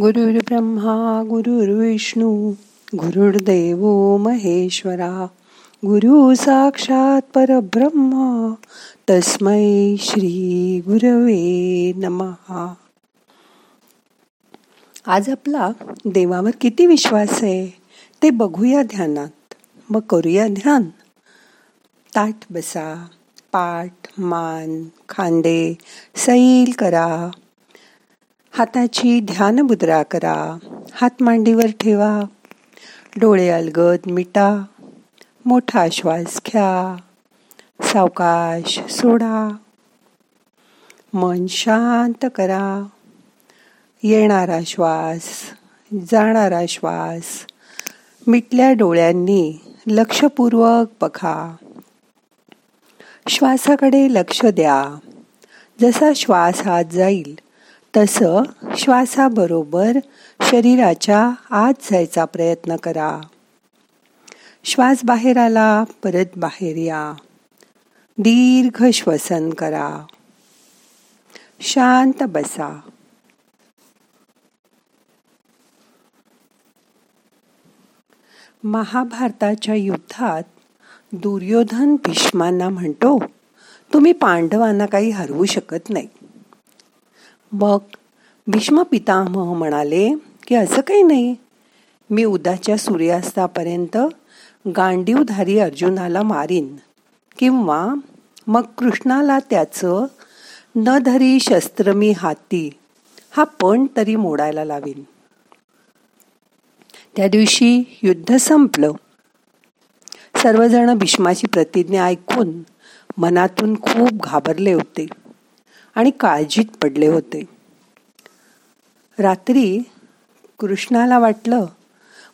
गुरुर्ब्रह्मा गुरुर्विष्णू गुरुर्देव महेश्वरा गुरु साक्षात परब्रह्मा तस्मै श्री गुरवे नमहा आज आपला देवावर किती विश्वास आहे ते बघूया ध्यानात. मग करूया ध्यान. ताट बसा पाठ मान खांदे सैल करा. हाताची ध्यान मुद्रा करा. हात मांडीवर ठेवा. डोळे अलगद मिटा. मोठा श्वास घ्या. सावकाश सोडा. मन शांत करा. येणारा श्वास जाणारा श्वास मिटल्या डोळ्यांनी लक्षपूर्वक बघा. श्वासाकडे लक्ष द्या. जसा श्वास हात जाईल तसं श्वासाबरोबर शरीराच्या आत जायचा प्रयत्न करा. श्वास बाहेर आला परत बाहेर या. दीर्घ श्वसन करा. शांत बसा. महाभारताच्या युद्धात दुर्योधन भीष्मांना म्हणतो तुम्ही पांडवांना काही हरवू शकत नाही. मग भीष्म पितामह म्हणाले की असं काही नाही. मी उद्याच्या सूर्यास्तापर्यंत गांडीवधारी अर्जुनाला मारीन किंवा मग कृष्णाला त्याचं न धरी शस्त्र मी हाती हा पण तरी मोडायला लावीन. त्या दिवशी युद्ध संपलं. सर्वजण भीष्माची प्रतिज्ञा ऐकून मनातून खूप घाबरले होते. आणि काळजीत पडले होते. रात्री कृष्णाला वाटलं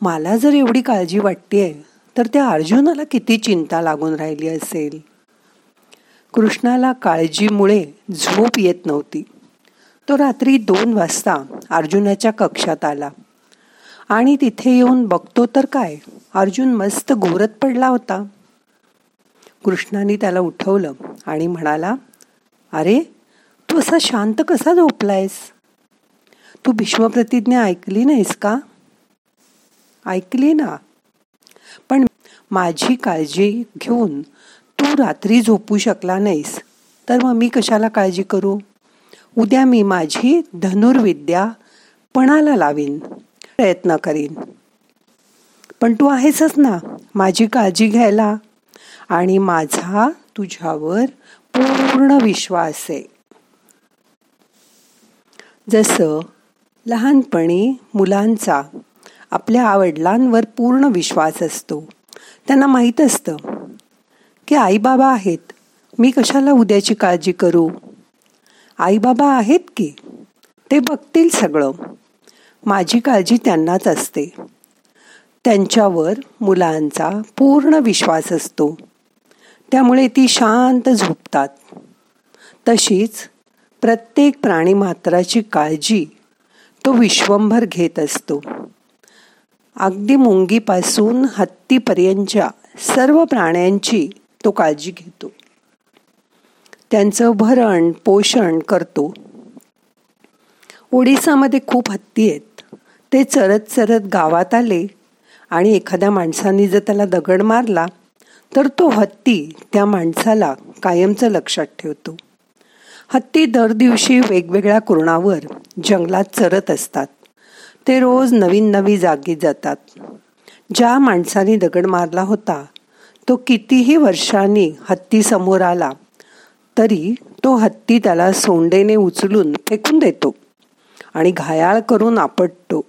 मला जर एवढी काळजी वाटतेय तर त्या अर्जुनाला किती चिंता लागून राहिली असेल. कृष्णाला काळजीमुळे झोप येत नव्हती. तो रात्री दोन वाजता अर्जुनाच्या कक्षात आला. आणि तिथे येऊन बघतो तर काय? अर्जुन मस्त घोरत पडला होता. कृष्णाने त्याला उठवलं आणि म्हणाला अरे तू असा शांत कसा झोपलायस? तू भीष्मप्रतिज्ञा ऐकली नाहीस का? ऐकली ना. पण माझी काळजी घेऊन तू रात्री झोपू शकला नाहीस. तर मग मी कशाला काळजी करू? उद्या मी माझी धनुर्विद्या पणाला लावीन. प्रयत्न करीन. पण तू आहेसच ना माझी काळजी घ्यायला. आणि माझा तुझ्यावर पूर्ण विश्वास आहे. जसं लहानपणी मुलांचा आपल्या आवडलांवर पूर्ण विश्वास असतो. त्यांना माहीत असतं की आईबाबा आहेत मी कशाला उद्याची काळजी करू? आईबाबा आहेत की? ते बघतील सगळं. माझी काळजी त्यांनाच असते. त्यांच्यावर मुलांचा पूर्ण विश्वास असतो. त्यामुळे ती शांत झोपतात. तशीच प्रत्येक प्राणीमात्राची काळजी तो विश्वंभर घेत असतो. अगदी मुंगीपासून हत्तीपर्यंतच्या सर्व प्राण्यांची तो काळजी घेतो. त्यांचं भरण पोषण करतो. ओडिसामध्ये खूप हत्ती आहेत. ते चरत चरत गावात आले आणि एखाद्या माणसाने जर त्याला दगड मारला तर तो हत्ती त्या माणसाला कायमचं लक्षात ठेवतो. हत्ती दर दिवशी वेगवेगळ्या कुरणावर जंगलात चरत असतात. ते रोज नवीन नवी जागी जातात. ज्या माणसाने दगड मारला होता तो कितीही वर्षांनी हत्ती समोर आला तरी तो हत्ती त्याला सोंडेने उचलून फेकून देतो आणि घायाळ करून आपटतो.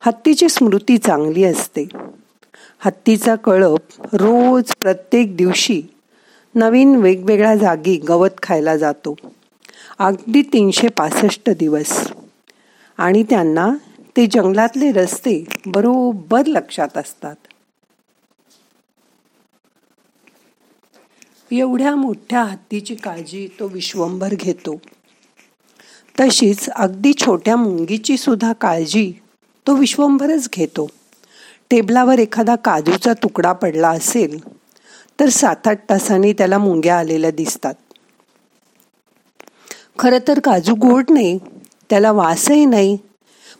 हत्तीची स्मृती चांगली असते. हत्तीचा कळप रोज प्रत्येक दिवशी नवीन वेगवेगळ्या जागी गवत खायला जातो. अगदी तीनशे पासष्ट दिवस. आणि त्यांना ते जंगलातले रस्ते बरोबर लक्षात असतात. एवढ्या मोठ्या हत्तीची काळजी तो विश्वंभर घेतो. तशीच अगदी छोट्या मुंगीची सुद्धा काळजी तो विश्वंभरच घेतो. टेबलावर एखादा काजूचा तुकडा पडला असेल तर सात आठ तासांनी त्याला मुंग्या आलेल्या दिसतात. खरं तर काजू गोड नाही त्याला वासही नाही.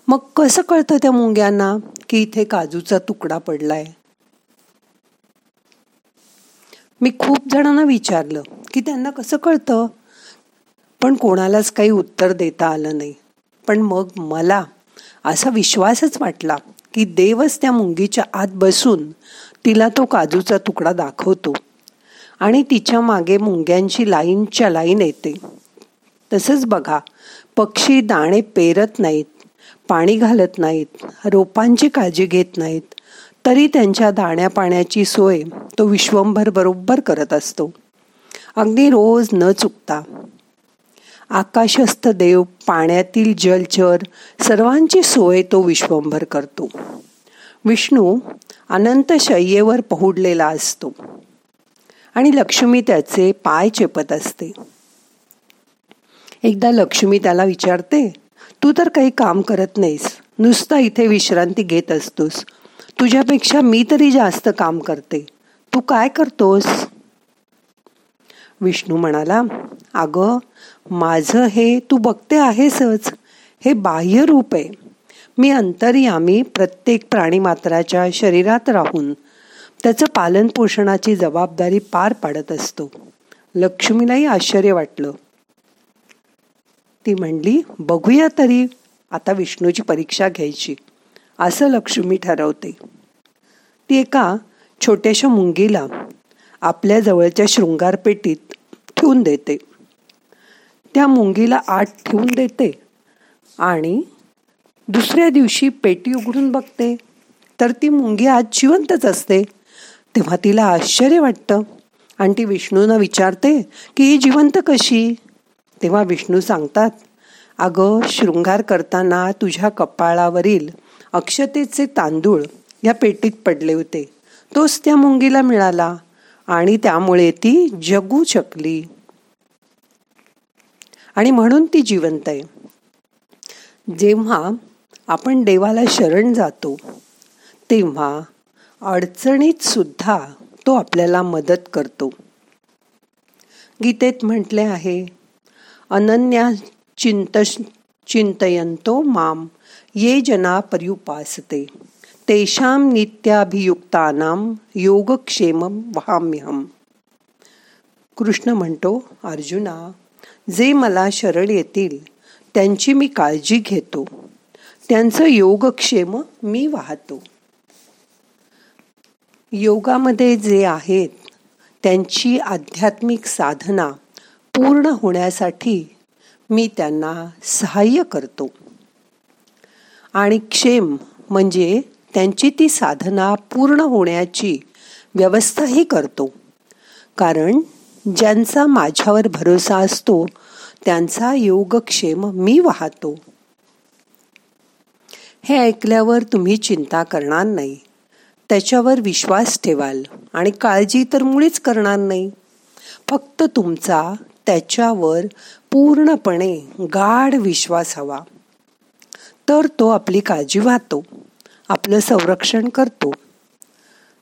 मग कसं कळतं त्या मुंग्यांना की इथे काजूचा तुकडा पडलाय? मी खूप जणांना विचारलं की त्यांना कसं कळतं? पण कोणालाच काही उत्तर देता आलं नाही. पण मग मला असा विश्वासच वाटला की देवच त्या मुंगीच्या आत बसून तिला तो काजूचा तुकडा दाखवतो आणि तिच्यामागे मुंग्यांची लाईनच्या लाईन येते. तसंच बघा पक्षी दाणे पेरत नाहीत पाणी घालत नाहीत रोपांची काळजी घेत नाहीत तरी त्यांच्या दाण्यापाण्याची सोय तो विश्वंभर बरोबर करत असतो. अगदी रोज न चुकता आकाशस्थ देव पाण्यातील जलचर सर्वांची सोय तो विश्वंभर करतो. विष्णू अनंत शय्येवर पहुडलेला असतो आणि लक्ष्मी त्याचे पाय चेपत असते. एकदा लक्ष्मी त्याला विचारते तू तर काही काम करत नाहीस नुसता इथे विश्रांती घेत असतोस. तुझ्यापेक्षा मी तरी जास्त काम करते. तू काय करतोस? विष्णू म्हणाला अगं माझं हे तू बघते आहेसच. हे बाह्य रूप आहे. मी अंतर्यामी प्रत्येक प्राणीमात्राच्या शरीरात राहून त्याचं पालनपोषणाची जबाबदारी पार पाडत असतो. लक्ष्मीलाही आश्चर्य वाटलं. ती म्हणली बघूया तरी आता विष्णूची परीक्षा घ्यायची. असं लक्ष्मी ठरवते. ती एका छोट्याशा मुंगीला आपल्या जवळच्या शृंगारपेटीत ठेवून देते. त्या मुंगीला आत ठेवून देते आणि दुसऱ्या दिवशी पेटी उघडून बघते. तर ती मुंगी आज जिवंतच असते. तेव्हा तिला आश्चर्य वाटतं. आणि ती विष्णूनं विचारते की ही जिवंत कशी? तेव्हा विष्णू सांगतात अगं शृंगार करताना तुझ्या कपाळावरील अक्षतेचे तांदूळ या पेटीत पडले होते. तोच त्या मुंगीला मिळाला आणि त्यामुळे ती जगू शकली. आणि म्हणून ती जिवंत आहे. जेव्हा आपण देवाला शरण जातो तेव्हा अडचणीत सुद्धा तो आपल्याला मदत करतो. गीतेत म्हटले आहे अनन्या चिंत चिंतयंतो माम ये जना पर्युपासते. तेषाम नित्याभियुक्तानाम योगक्षेम वहाम्यहम कृष्ण म्हणतो अर्जुना जे मला शरण येतील त्यांची मी काळजी घेतो. त्यांचं योगक्षेम मी वाहतो. योगामध्ये जे आहेत त्यांची आध्यात्मिक साधना पूर्ण होण्यासाठी मी त्यांना सहाय्य करतो. आणि क्षेम म्हणजे त्यांची ती साधना पूर्ण होण्याची व्यवस्थाही करतो. कारण ज्यांचा माझ्यावर भरोसा असतो त्यांचा योगक्षेम मी वाहतो. हे ऐकल्यावर तुम्ही चिंता करणार नाही. त्याच्यावर विश्वास ठेवाल आणि काळजी तर मुळीच करणार नाही. फक्त तुमचा त्याच्यावर पूर्णपणे गाढ विश्वास हवा. तर तो आपली काळजी वाहतो आपलं संरक्षण करतो.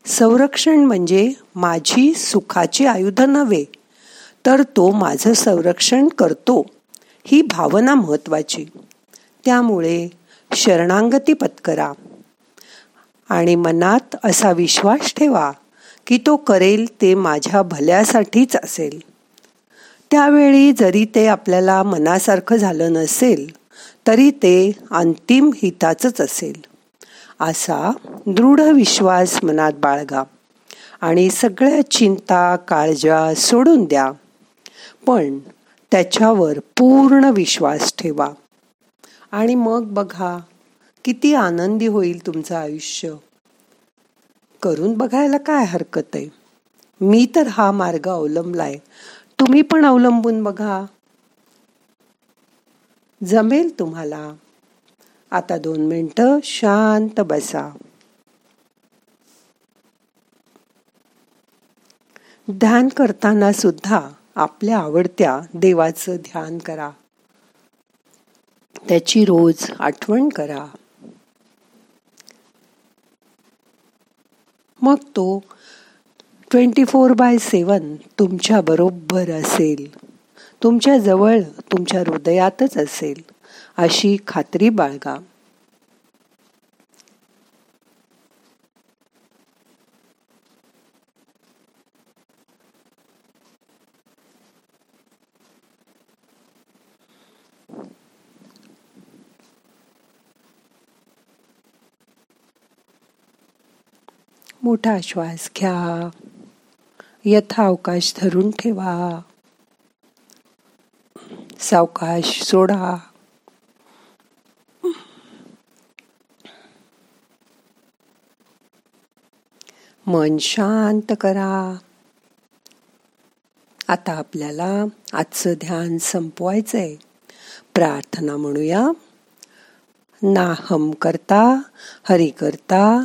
संरक्षण म्हणजे माझी सुखाची आयुध नव्हे तर तो माझं संरक्षण करतो. ही भावना महत्त्वाची. त्यामुळे शरणांगती पत्करा. आणि मनात असा विश्वास ठेवा की तो करेल ते माझ्या भल्यासाठीच असेल. त्यावेळी जरी ते आपल्याला मनासारखं झालं नसेल तरी ते अंतिम हिताचंच असेल. असा दृढ विश्वास मनात बाळगा. आणि सगळ्या चिंता काळजा सोडून द्या. पण त्याच्यावर पूर्ण विश्वास ठेवा. आणि मग बघा किती आनंदी होईल तुमचं आयुष्य. करून बघायला काय हरकत आहे? मी तर हा मार्ग अवलंबलाय. तुम्ही पण अवलंबून बघा. जमेल तुम्हाला. आता दोन मिनटं शांत बसा. ध्यान करताना सुद्धा आपल्या आवडत्या देवाचं ध्यान करा. त्याची रोज आठवण करा. मग तो ट्वेंटी फोर बाय सेवन तुमच्या बरोबर असेल. तुमच्या जवळ तुमच्या हृदयातच असेल. अशी खात्री बाळगा. मोठा श्वास घ्या. यथावकाश धरून ठेवा. सावकाश सोडा. मन शांत करा. आता आपल्याला आजचं ध्यान संपवायचंय. प्रार्थना म्हणूया. नाहम करता हरि करता